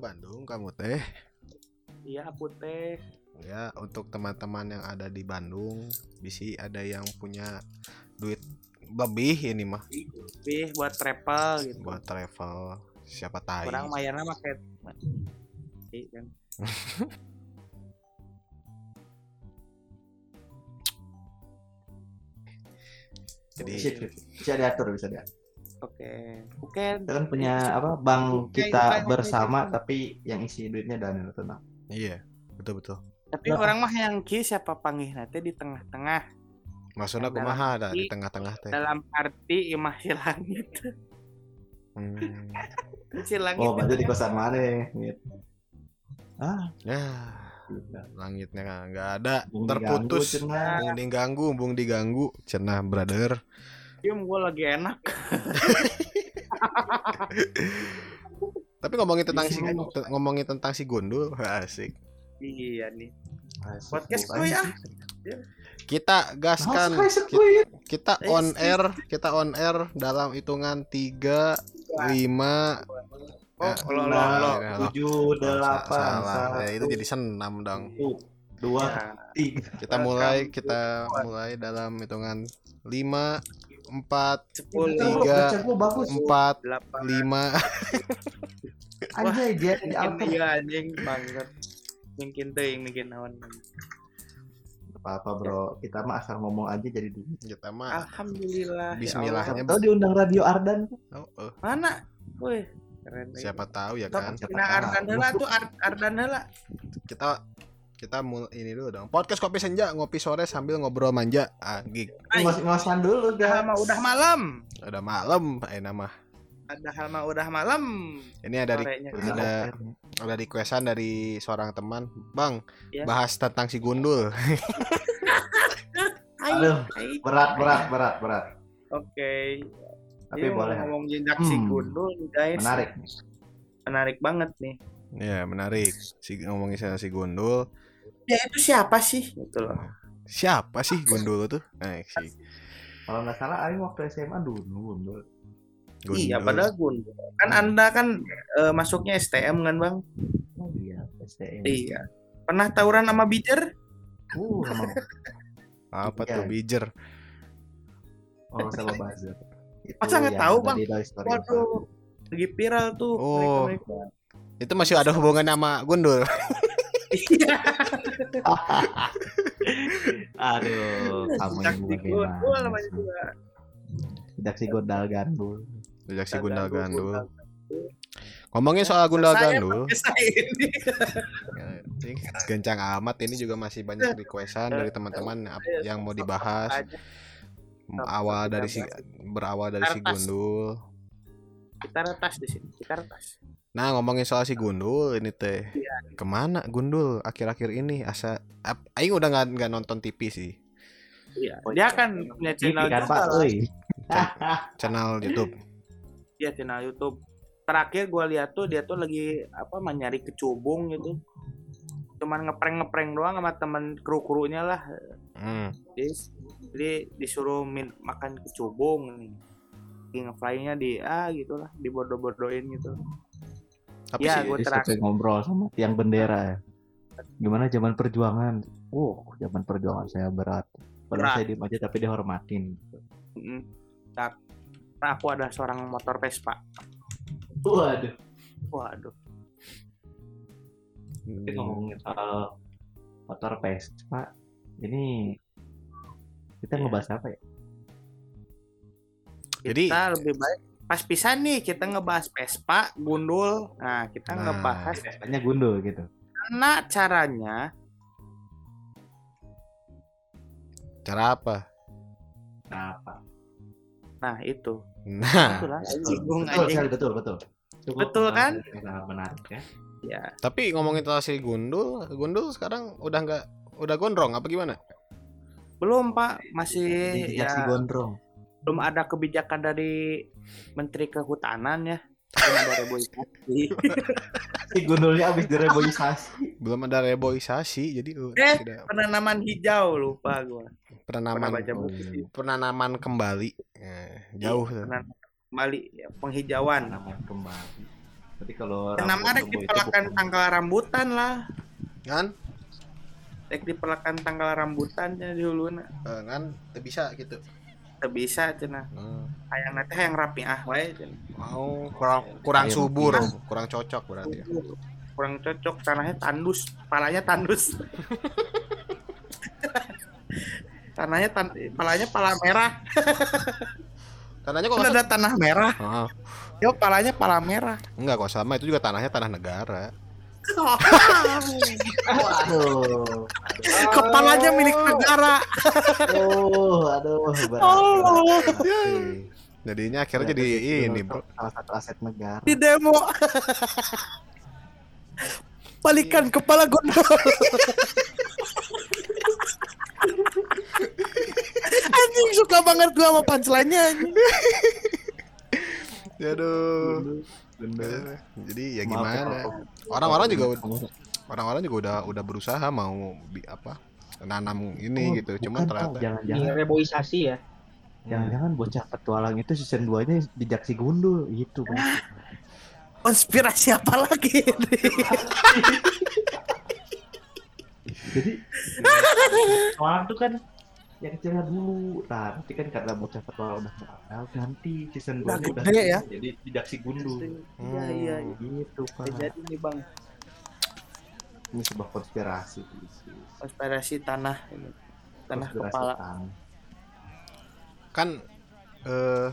Bandung kamu teh. Iya, aku teh. Ya, untuk teman-teman yang ada di Bandung, bisi ada yang punya duit lebih ini mah Lebih buat travel gitu. buat travel. Siapa tahu. Orang mayarnya pakai Iya kan. Jadi bisa, bisa diatur bisa diatur Oke. Oke. kita kan punya apa bank Oke, kita bersama oke. tapi yang isi duitnya Daniel tenang iya, betul-betul. Tapi orang mah yang ki siapa panggil nanti di tengah-tengah Maksudnya Dalam kumaha ada di tengah-tengah teh. dalam arti imah si langit. Hmm. Si langit. oh berarti di kosan mana gitu. ah Ya, gitu. langitnya nggak ada, Bung terputus. diganggu, cenah. Bung diganggu, bung diganggu, cenah brother. Cium gue lagi enak. Tapi ngomongin tentang si Iya. ngomongin tentang si Gundul, asik. Iya nih. Asik, Podcast gue ya. Kita gaskan, ki- sekuit. kita Eh, on air, kita on air dalam hitungan 3 5 Oh, lo lo Nah, lo. ya. tujuh delapan salah. Ya, itu jadi senam dong. dua Ya. tiga Kita mulai kita mulai dalam hitungan 5 4 Sepuluh. Tiga. Baca gua bagus 4 Delapan. 5 anjay dia di Mungkin alter iya anjing banget. Mungkin tuh yang bikin naon. apa apa bro kita mah asal ngomong aja jadi dulu kita mah Alhamdulillah. ya Bismillah. Allah. Hanya- tahu diundang radio Ardan oh, oh, Mana? Wih. Keren. siapa tahu ya kan Siapa tahu. Ardan heula tuh Ar- Ardan heula. kita kita mulai ini dulu dong podcast kopi senja ngopi sore sambil ngobrol manja ah gig ngos ngosan dulu Udah dah mah udah malam. udah malam eh nama Ada hal mah udah malam. ini ada di, Sorenya. ada ada requestan dari seorang teman bang Ya. bahas tentang si gundul aduh berat berat berat berat Oke. tapi Ini boleh ngomong jejak si Hmm. gundul nih, guys. menarik Menarik banget nih. ya menarik si ngomongin si gundul Ya itu siapa sih? Gitu loh. siapa sih gundul tuh eh si kalau nggak salah Aing waktu SMA dulu gundul Iya, padahal gundul. Kan Anda kan eh, masuknya STM kan, Bang? oh iya STM Iya. Pernah tawuran sama Bicer? uh sama apa tuh bijer oh sama buzzer itu Masa nggak tahu, Bang? Waduh. Lagi viral tuh Oh. mereka-mereka. itu masih ada hubungan sama gundul. aduh kamu gundul bagaimana? si gondal gandul sejak si gundal gandul. Gundal. ngomongin soal gundal gandul. ini. Ya, Gencang amat. Ini juga masih banyak requestan dari teman-teman yang mau dibahas. Awal dari si berawal dari si. Gundul. Kita retas di sini. Kita retas. Nah ngomongin soal si Gundul ini teh Iya. ke mana Gundul akhir-akhir ini asa Aing udah nggak nggak nonton TV sih Iya. Dia kan punya channel kan juga Pak channel YouTube. Iya channel YouTube. Terakhir gua lihat tuh dia tuh lagi apa mah nyari kecubung gitu. Cuman ngeprank-ngeprank doang sama temen kru-krunya lah. Hmm. Jadi, jadi disuruh min makan kecubung nih. Ngefly-nya di ah gitulah, dibodoh-bodohin gitu. Tapi Iya, sih Dia terakhir. ngobrol sama tiang bendera ya. Gimana zaman perjuangan? Oh, zaman perjuangan saya berat. Padahal Berat. saya diem aja tapi dihormatin. Mm. Nah, aku ada seorang motor Vespa. Waduh. Waduh. Tapi ngomongin soal motor Vespa, ini kita Iya. ngebahas apa ya? Jadi Kita lebih baik pas pisan nih kita ngebahas Vespa, gundul. Nah, kita Nah. ngebahas Vespanya gundul gitu. karena caranya cara apa? Nah, apa? Nah, itu. Nah Betul lah, Betul, betul, betul, betul. Cukup Betul, kan? Menarik ya. Ya, tapi ngomongin soal si Gundul, Gundul sekarang udah nggak udah gondrong apa gimana? belum Pak, masih Jejak si ya gondrong. Belum ada kebijakan dari Menteri Kehutanan ya. Belum ada reboisasi. Si gundulnya habis direboisasi. Belum ada reboisasi jadi uh, Eh, tidak Penanaman hijau lupa gua. Pernah penanaman baca buku sih. penanaman kembali Eh, jauh tuh. Penanaman kembali ya, penghijauan. Namanya kembali. Berarti kalau rambut ada dipelakan bukan- tanggal rambutan lah. kan Rek dipelakan tanggal rambutannya di huluna. Eh, kan bisa gitu bisa cenah. Hmm. Hayang nanti hayang rapi ah wae cenah. mau kurang kurang Air subur kurang cocok berarti ya. Kurang cocok tanahnya tandus, palanya tandus. tanahnya tan palanya pala merah. tanahnya kok Kan ada tanah merah. Ah, Yo palanya pala merah. enggak kok sama itu juga tanahnya tanah negara Aduh. Kepalanya milik negara. Aduh, aduh, berat. Oh. berat. jadinya akhirnya jadi ini bro salah satu aset negara. Di demo. Balikan kepala gondol. anjing suka banget gua sama anjing. Aduh Bener. jadi ya Maaf gimana orang-orang juga orang-orang juga udah udah berusaha mau bi- apa nanam ini Oh, gitu Pak. ternyata jangan-jangan Direboisasi ya. jangan-jangan bocah petualang itu season 2-nya jejak si gundul gitu, Bang. Konspirasi apa lagi ini? Jadi orang tuh kan yang kecilnya dulu. Nah, nanti kan karena bocah petualang udah mengenal ganti season 2 Udah udah, gede ya. jadi jejak si gundul. Iya iya. iya. Gitu, Pak. Jadi nih bang Ini sebuah konspirasi. konspirasi tanah ini tanah Konspirasi kepala. tanah. kan eh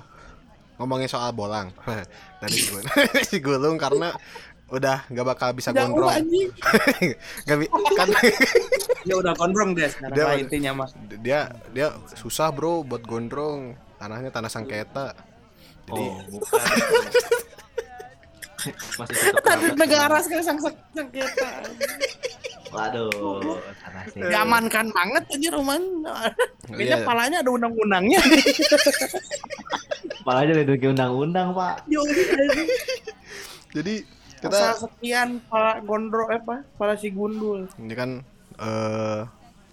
ngomongin soal bolang tadi gue si gulung karena udah nggak bakal bisa Jauh gondrong anjing. nggak bi- kan Ya udah gondrong deh sekarang Dia- lah intinya mah. dia dia susah bro buat gondrong tanahnya tanah sangketa jadi Oh, bukan. Masih Tanah negara sekarang sengketa. Waduh. Diamankan banget aja rumah. Kayaknya iya, palanya ada undang-undangnya. Aja lindungi undang-undang, Pak. Jadi Kita sekian pala gondro eh, apa? Pala si gundul. ini kan eh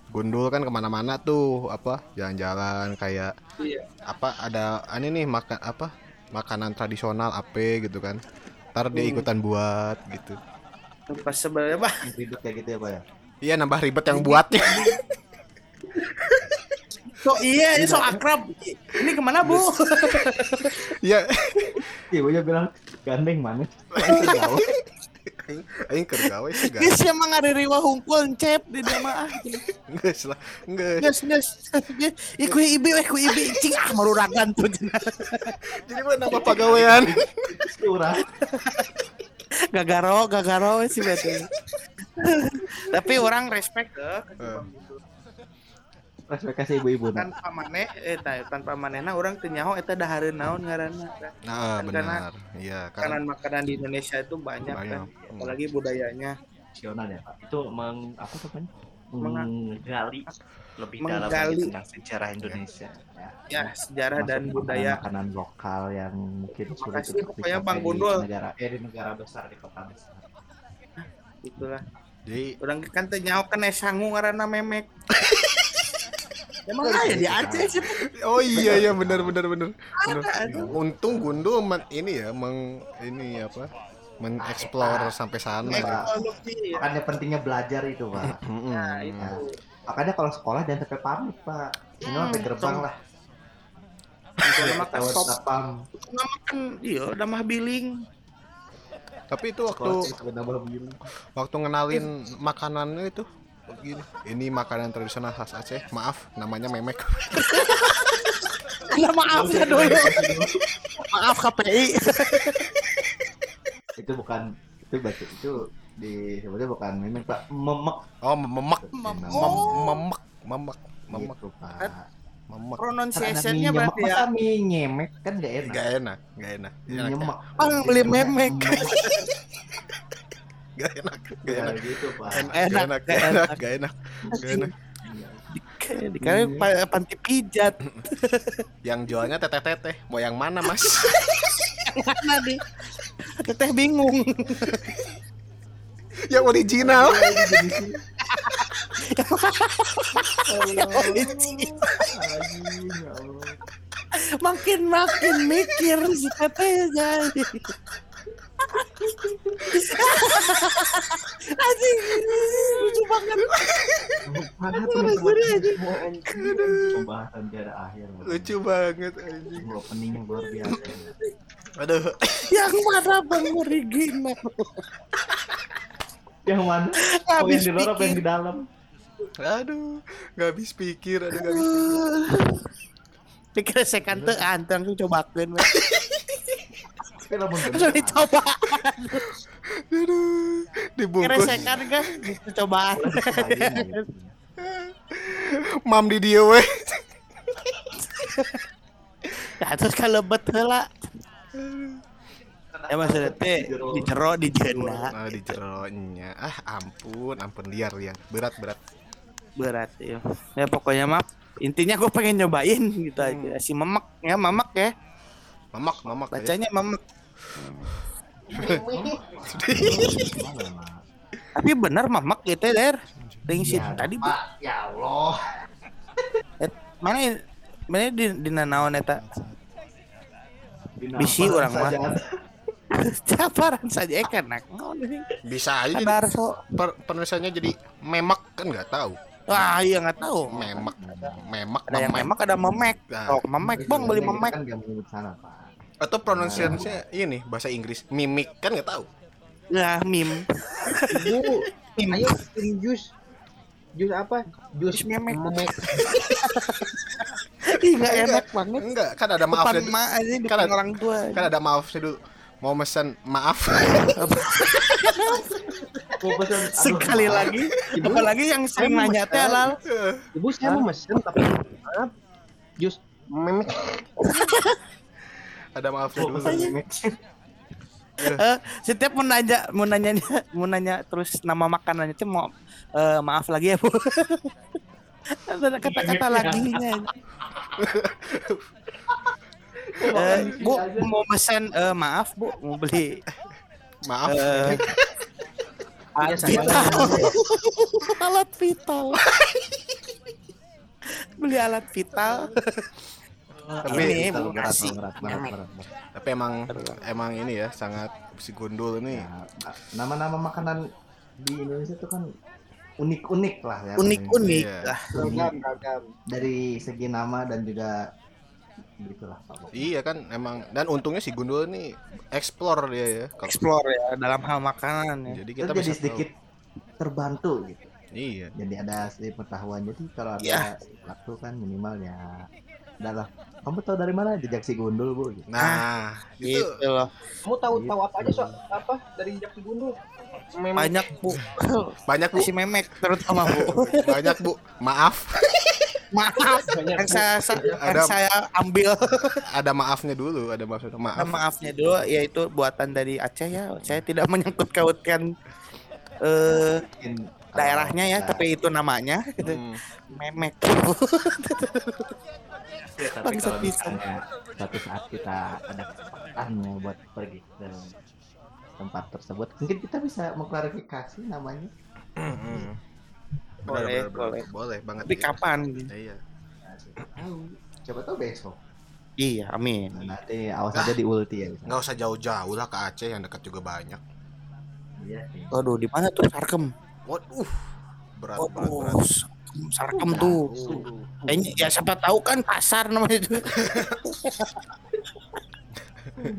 gundul kan ke mana-mana tuh apa jalan-jalan kayak Iya. apa ada ini nih makan apa makanan tradisional apa gitu kan ntar dia Hmm. ikutan buat gitu Pas sebenarnya Pak. Ribet kayak gitu ya, Pak ya. iya nambah ribet yang buatnya So iya, ini so akrab. Ini ke mana bu? iya Ibunya bilang gandeng mana? Aing keur gawe sih gak Guys emang ada riwa hungkul cep di jamaah. Nges lah nges Guys guys. Iku ibi iku ibi cing ah maruragan tuh. jadi mah nambah pagawean Curah. Gagaro gagaro sih betul. Tapi orang respect ke Respek kasih ibu-ibu. nah. tanpa maneh eh ta- tanpa manehna orang teu nyaho eta dahareun naon ngaranna. nah Kan benar iya karena Makanan-makanan di Indonesia itu banyak, Banyak. kan. Apalagi budayanya. Nasional ya, Pak. Itu meng apa namanya? Menga- Menggali lebih dalam Menggali. lagi tentang sejarah Indonesia. Ya. Ya, sejarah dan Masuk budaya. makanan lokal yang mungkin sulit untuk pokoknya Bang Gundul. negara eh di negara besar di kota besar. Itulah. jadi Orang kan teu nyaho kena sangu ngaranna memek. Emang ada di Aceh sih. oh iya iya benar benar benar untung gundul men- ini ya meng ini apa mengeksplor sampai sana ya. Makanya pentingnya belajar itu, Pak. Nah, itu. Makanya kalau sekolah jangan sampai pamit, Pak. Ini Hmm, sampai gerbang so- lah. Kalau makan satpam. nggak makan, iya, udah mah billing. tapi itu waktu waktu ngenalin makanannya itu gini ini makanan tradisional khas Aceh maaf namanya memek Nah, maaf ya dulu. Maaf KPI. Itu bukan itu baca itu di sebetulnya bukan memang Pak memek. oh memek Mem- Mem- Oh. memek memek memek Gitu, Pak. memek Pronunciation-nya berarti ya. mie nyemek kan gak enak. gak enak gak enak Mie Enak, nyemek. Bang, beli memek. Gak enak gak Gak enak. gitu, Pak. Gak Enak, enak gak enak. gak enak gak enak. Dikali pa- panti pijat. yang jualnya teteh teteh. Mau yang mana mas? Mana nih? Teteh bingung. yang original. Makin makin mikir si teteh jadi Anjing, lucu banget. Anjing. Pembahasan tiada akhir. Lucu banget anjing. Openingnya luar biasa. Aduh. Yang mana Bang original? Yang mana? Oh, yang Habis di luar apa yang pikir. di dalam? Aduh, nggak habis pikir, aduh nggak habis pikir. Pikir sekan teu anteng tuh cobakeun we. Tapi lamun Langsung bener, dicoba. Aduh, Kira dibungkus. sekan kan. Mam di dia weh. Ya terus kalau lebet heula. Ya maksudnya teh di jero di jeuna Nah, di jeronya. Ah, ampun, ampun liar liar. Berat berat. berat ya. Ya pokoknya mah intinya gue pengen nyobain gitu aja. Si memek ya memek ya. Mamak, mamak. ya. Bacanya memek. Gimana, Mak? Tapi bener memek gitu der. Ringsit Ya, tadi Pak, ya Allah. eh, mana mana di di nanaon eta Bisi orang mah. caparan saja eh kan Bisa aja jadi so. per, penulisannya jadi memak kan nggak tahu. Wah iya nggak tahu. Memak, memak, Ada yang memek ada memek. Nah. Oh memek bang beli Kita memek. Kan nggak menyebut sana, Pak. Atau pronunciation-nya ini bahasa Inggris mimik kan nggak tahu. Ya mim. Ibu, ayo bikin jus. Jus apa? Jus memek. memek. Ih nggak enak banget. Enggak, kan ada Depan maafnya. mak aja Kan ada- orang tua. Kan ada maafnya dulu. Mau maaf. Pesan, aduh, Sekali maaf. lagi. Apalagi yang sering nanya teh alal. Ibu saya mau mesen tapi maaf. Jus memek. ada maafnya dulu. Eh, setiap mau nanya mau nanya mau nanya terus nama makanannya. Tuh mau eh, maaf lagi ya bu. Ada kata-kata lagi nya Eh, bu mau pesan eh, maaf bu. Mau beli Maaf. eh, alat vital. Alat vital. Beli alat vital Tapi ini nasi tapi emang emang ini ya sangat si gundul ini. Ya, nama-nama makanan di Indonesia itu kan unik-unik lah ya. unik-unik Iya. lah. Dari segi nama dan juga. Bob. Iya kan emang dan untungnya si gundul ini explore dia ya. Kalau- explore ya dalam hal makanan ya Jadi Kita jadi bisa tahu. sedikit terbantu gitu. Iya. Jadi ada sedikit pengetahuan. Jadi kalau ada Ya. waktu kan minimal ya adalah kamu tahu dari mana jejak si gundul bu gitu. Nah, itu gitu loh Kamu tahu tahu apa aja so apa dari Jack Gundul? Memek. banyak bu banyak Bu, si memek terutama bu banyak Bu. Maaf, maaf Banyak, yang saya sa- yang Ada- saya ambil ada maafnya dulu, ada maafnya. Maaf. maafnya dulu yaitu buatan dari Aceh ya saya tidak menyangkut kautkan eh daerahnya ya kita- tapi itu namanya gitu. Hmm. memek Ya, tapi Bangsat kalau bisa. misalnya suatu saat kita ada kesempatan mau buat pergi ke tempat tersebut, mungkin kita bisa mengklarifikasi namanya. Hmm. Boleh, boleh. boleh banget. tapi itu. kapan Iya. Tahu. Coba tahu besok. iya amin Nah, nanti awas aja di ulti ya. Nggak usah jauh-jauh lah ke Aceh yang dekat juga banyak. Iya sih. waduh di mana tuh sarkem Waduh, berat, berat, berat. Sarkem tuh kayaknya ya siapa tahu kan pasar namanya itu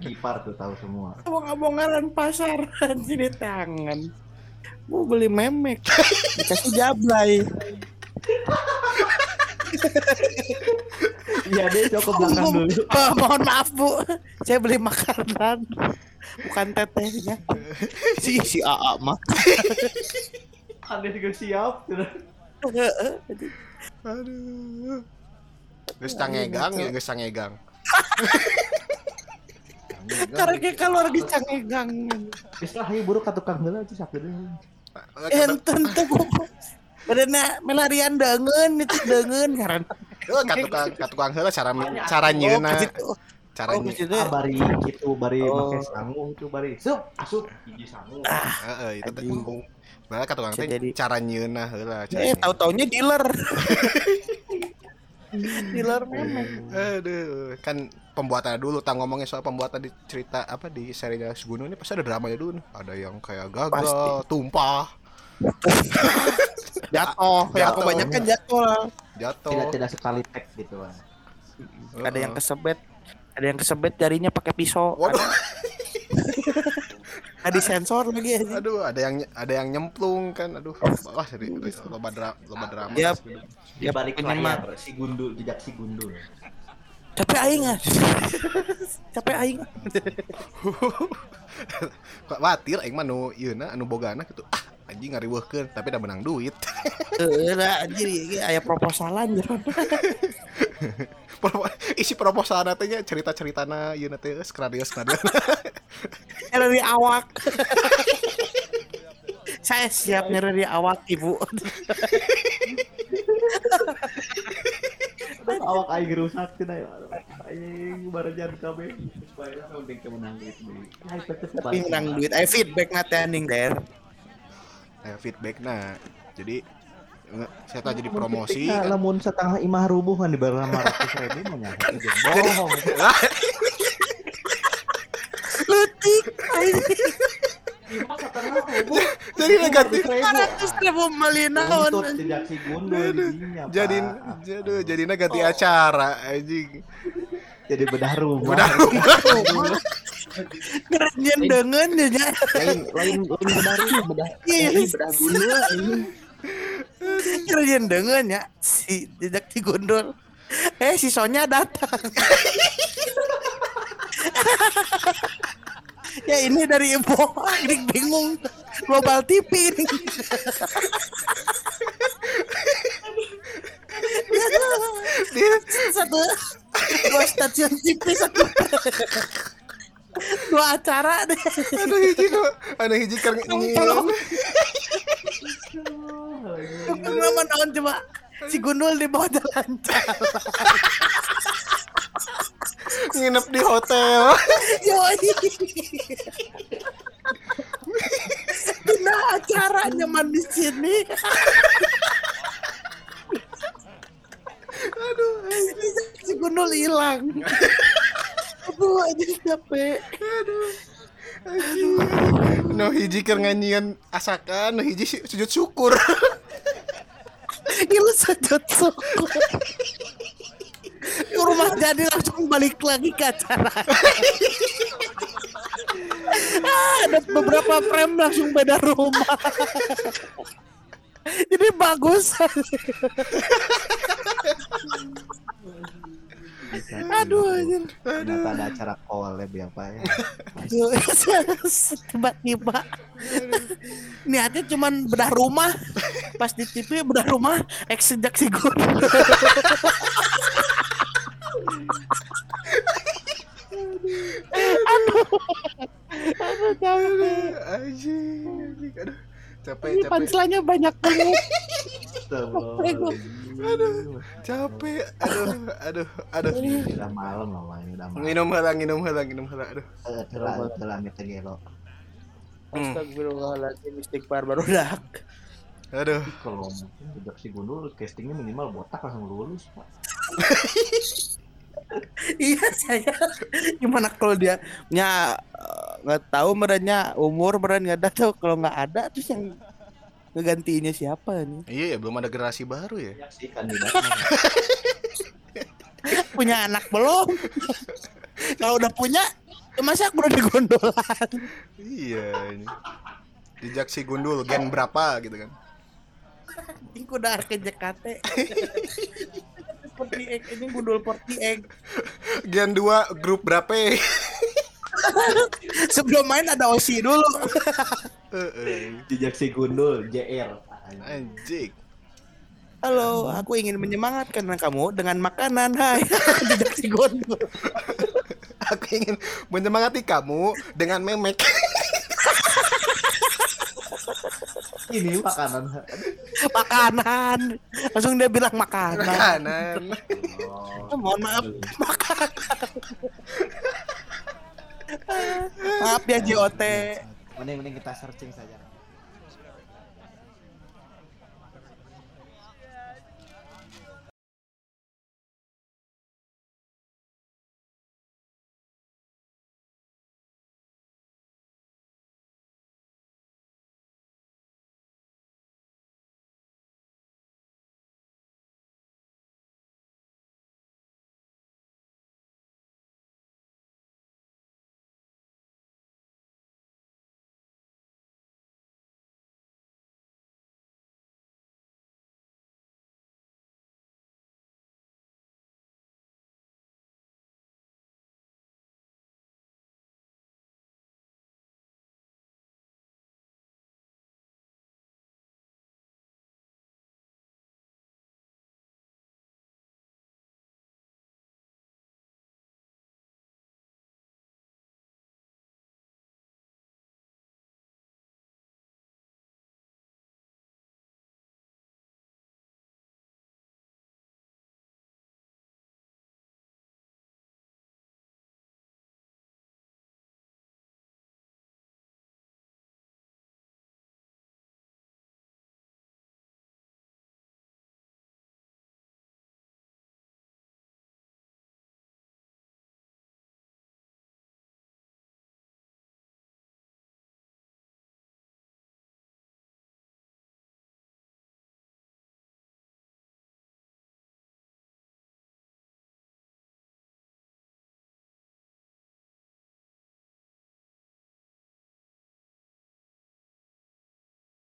Gipar tuh tahu semua. abong-abongan pasar di tangan mau beli memek dikasih jablay Iya deh, coba ke belakang dulu. Oh, mohon maaf bu, saya beli makanan, bukan tetehnya. Si si AA mah. Anda juga siap. Aduh. Geus cangegang ya, geus cangegang. Karena keluar di cangegang. Bisa ayo buruk ke tukang heula itu sakit. Enten tuh bu. Padahal melarian dengan itu dengan karena Oh, katukang katukang heula cara cara nyeuna, cara Oh. Ah, bari gitu, bari Oh. make sangu itu bari. Sup, asup gigi sangu. Heeh, itu teh. Anjing. Padahal katukang teh cara nyeuna heula. cara Eh, tahu taunya dealer. dealer memek. Aduh, kan pembuatannya dulu. Tang ngomongin soal pembuatan di cerita apa di serinya Gunung ini pasti ada dramanya dulu. Ada yang kayak gagal, tumpah, Jatuh, yang kebanyakan jatuh lah. jatuh. Tidak tidak sekali tag gitu kan. Ada yang kesebet, ada yang kesebet jarinya pakai pisau. Waduh, Ada sensor lagi aja. aduh, ada yang ada yang nyemplung kan. Aduh, wah jadi loba drama, loba drama. Yap. Di balik penyemat. layar si gundul, jejak si gundul. Capek aing ah. Capek aing. Kok watir aing mah nu ieu na anu bogana gitu. Ah, anjing ngariweuhkeun tapi udah menang duit. Heeh, lah jadi aya proposalan gitu. Pro- isi proposal teh cerita-ceritana ieu na teh skenario skenario. Dari awak. Saya siap nyeri awak ibu. awak aing rusak teh ayo. Aing barajan kabeh. Supaya ke menang duit Tapi menang duit. Ayo feedback na tanding der. Nah, feedback nah. Jadi saya tahu jadi promosi. Lamun setengah imah rubuh kan di bawah 500 ribu mah nya. Bohong. Lutik. Imah setengah rubuh. jadi negatif. 400 ribu melinaon. Untuk tidak si gundul dinya, Pak. Jadi jadi jadinya ganti acara anjing. jadi bedah rumah. Udah rumah. Kerennya dengan lain lain bedah rumah bedah Iya. ini bedah gundul ini Kerennya dengan ya si jejak si gondol. Eh si Sonya datang. ya ini dari Ibu. Ini bingung. Global TV ini. Dia satu dua stasiun TV satu dua acara deh aduh hiji kok. Aduh hiji Nyemplung. nama naon coba si Gundul di bawah jalan. Nginep di hotel. yoi. Nah acara nyaman di sini. Aduh. si Gundul hilang. Aduh aja capek. No hiji keur nganyian asakan, no hiji sujud syukur. Syukur Ke rumah jadi langsung balik lagi ke acara. Ah, Ada beberapa frame langsung beda rumah. Jadi bagus Aduh, anjir. Ternyata ada acara collab ya Pak ya. Tiba-tiba Niatnya cuman bedah rumah Pas di TV bedah rumah Eks sejak si Gun Aduh capek Anjing, anjing. Aduh. Capek, Ini capek. punchline-nya banyak banget Aduh. Capek. Aduh, aduh, aduh. Udah malam lah ini udah malam. Nginum heula, nginum heula, nginum heula. Aduh. Eh, Telah telah gelo. Astagfirullahaladzim istighfar baru dak Aduh. Kalau mungkin sejak si gundul castingnya minimal botak langsung lulus Pak. Iya saya Gimana kalau dia nya eh, nggak tahu merenya umur meren nggak ada tahu kalau nggak ada terus yang ngegantiinnya siapa nih Iya ya, belum ada generasi baru ya. Sih kandidatnya. punya anak belum kalau udah punya ya masa aku udah di gondolan Iya. ini. Jejak si gundul gen berapa gitu kan. ini udah ke JKT seperti egg ini gundul seperti egg Gen 2 grup berapa? sebelum main ada osi dulu Heeh. Jejak si gundul JR. Anjing. halo aku ingin menyemangatkan kamu dengan makanan hai jejak si gondol Aku ingin menyemangati kamu dengan memek. Ini makanan. makanan langsung dia bilang makanan Makanan. Oh. Mohon maaf makanan maaf ya JOT Mending mending kita searching saja.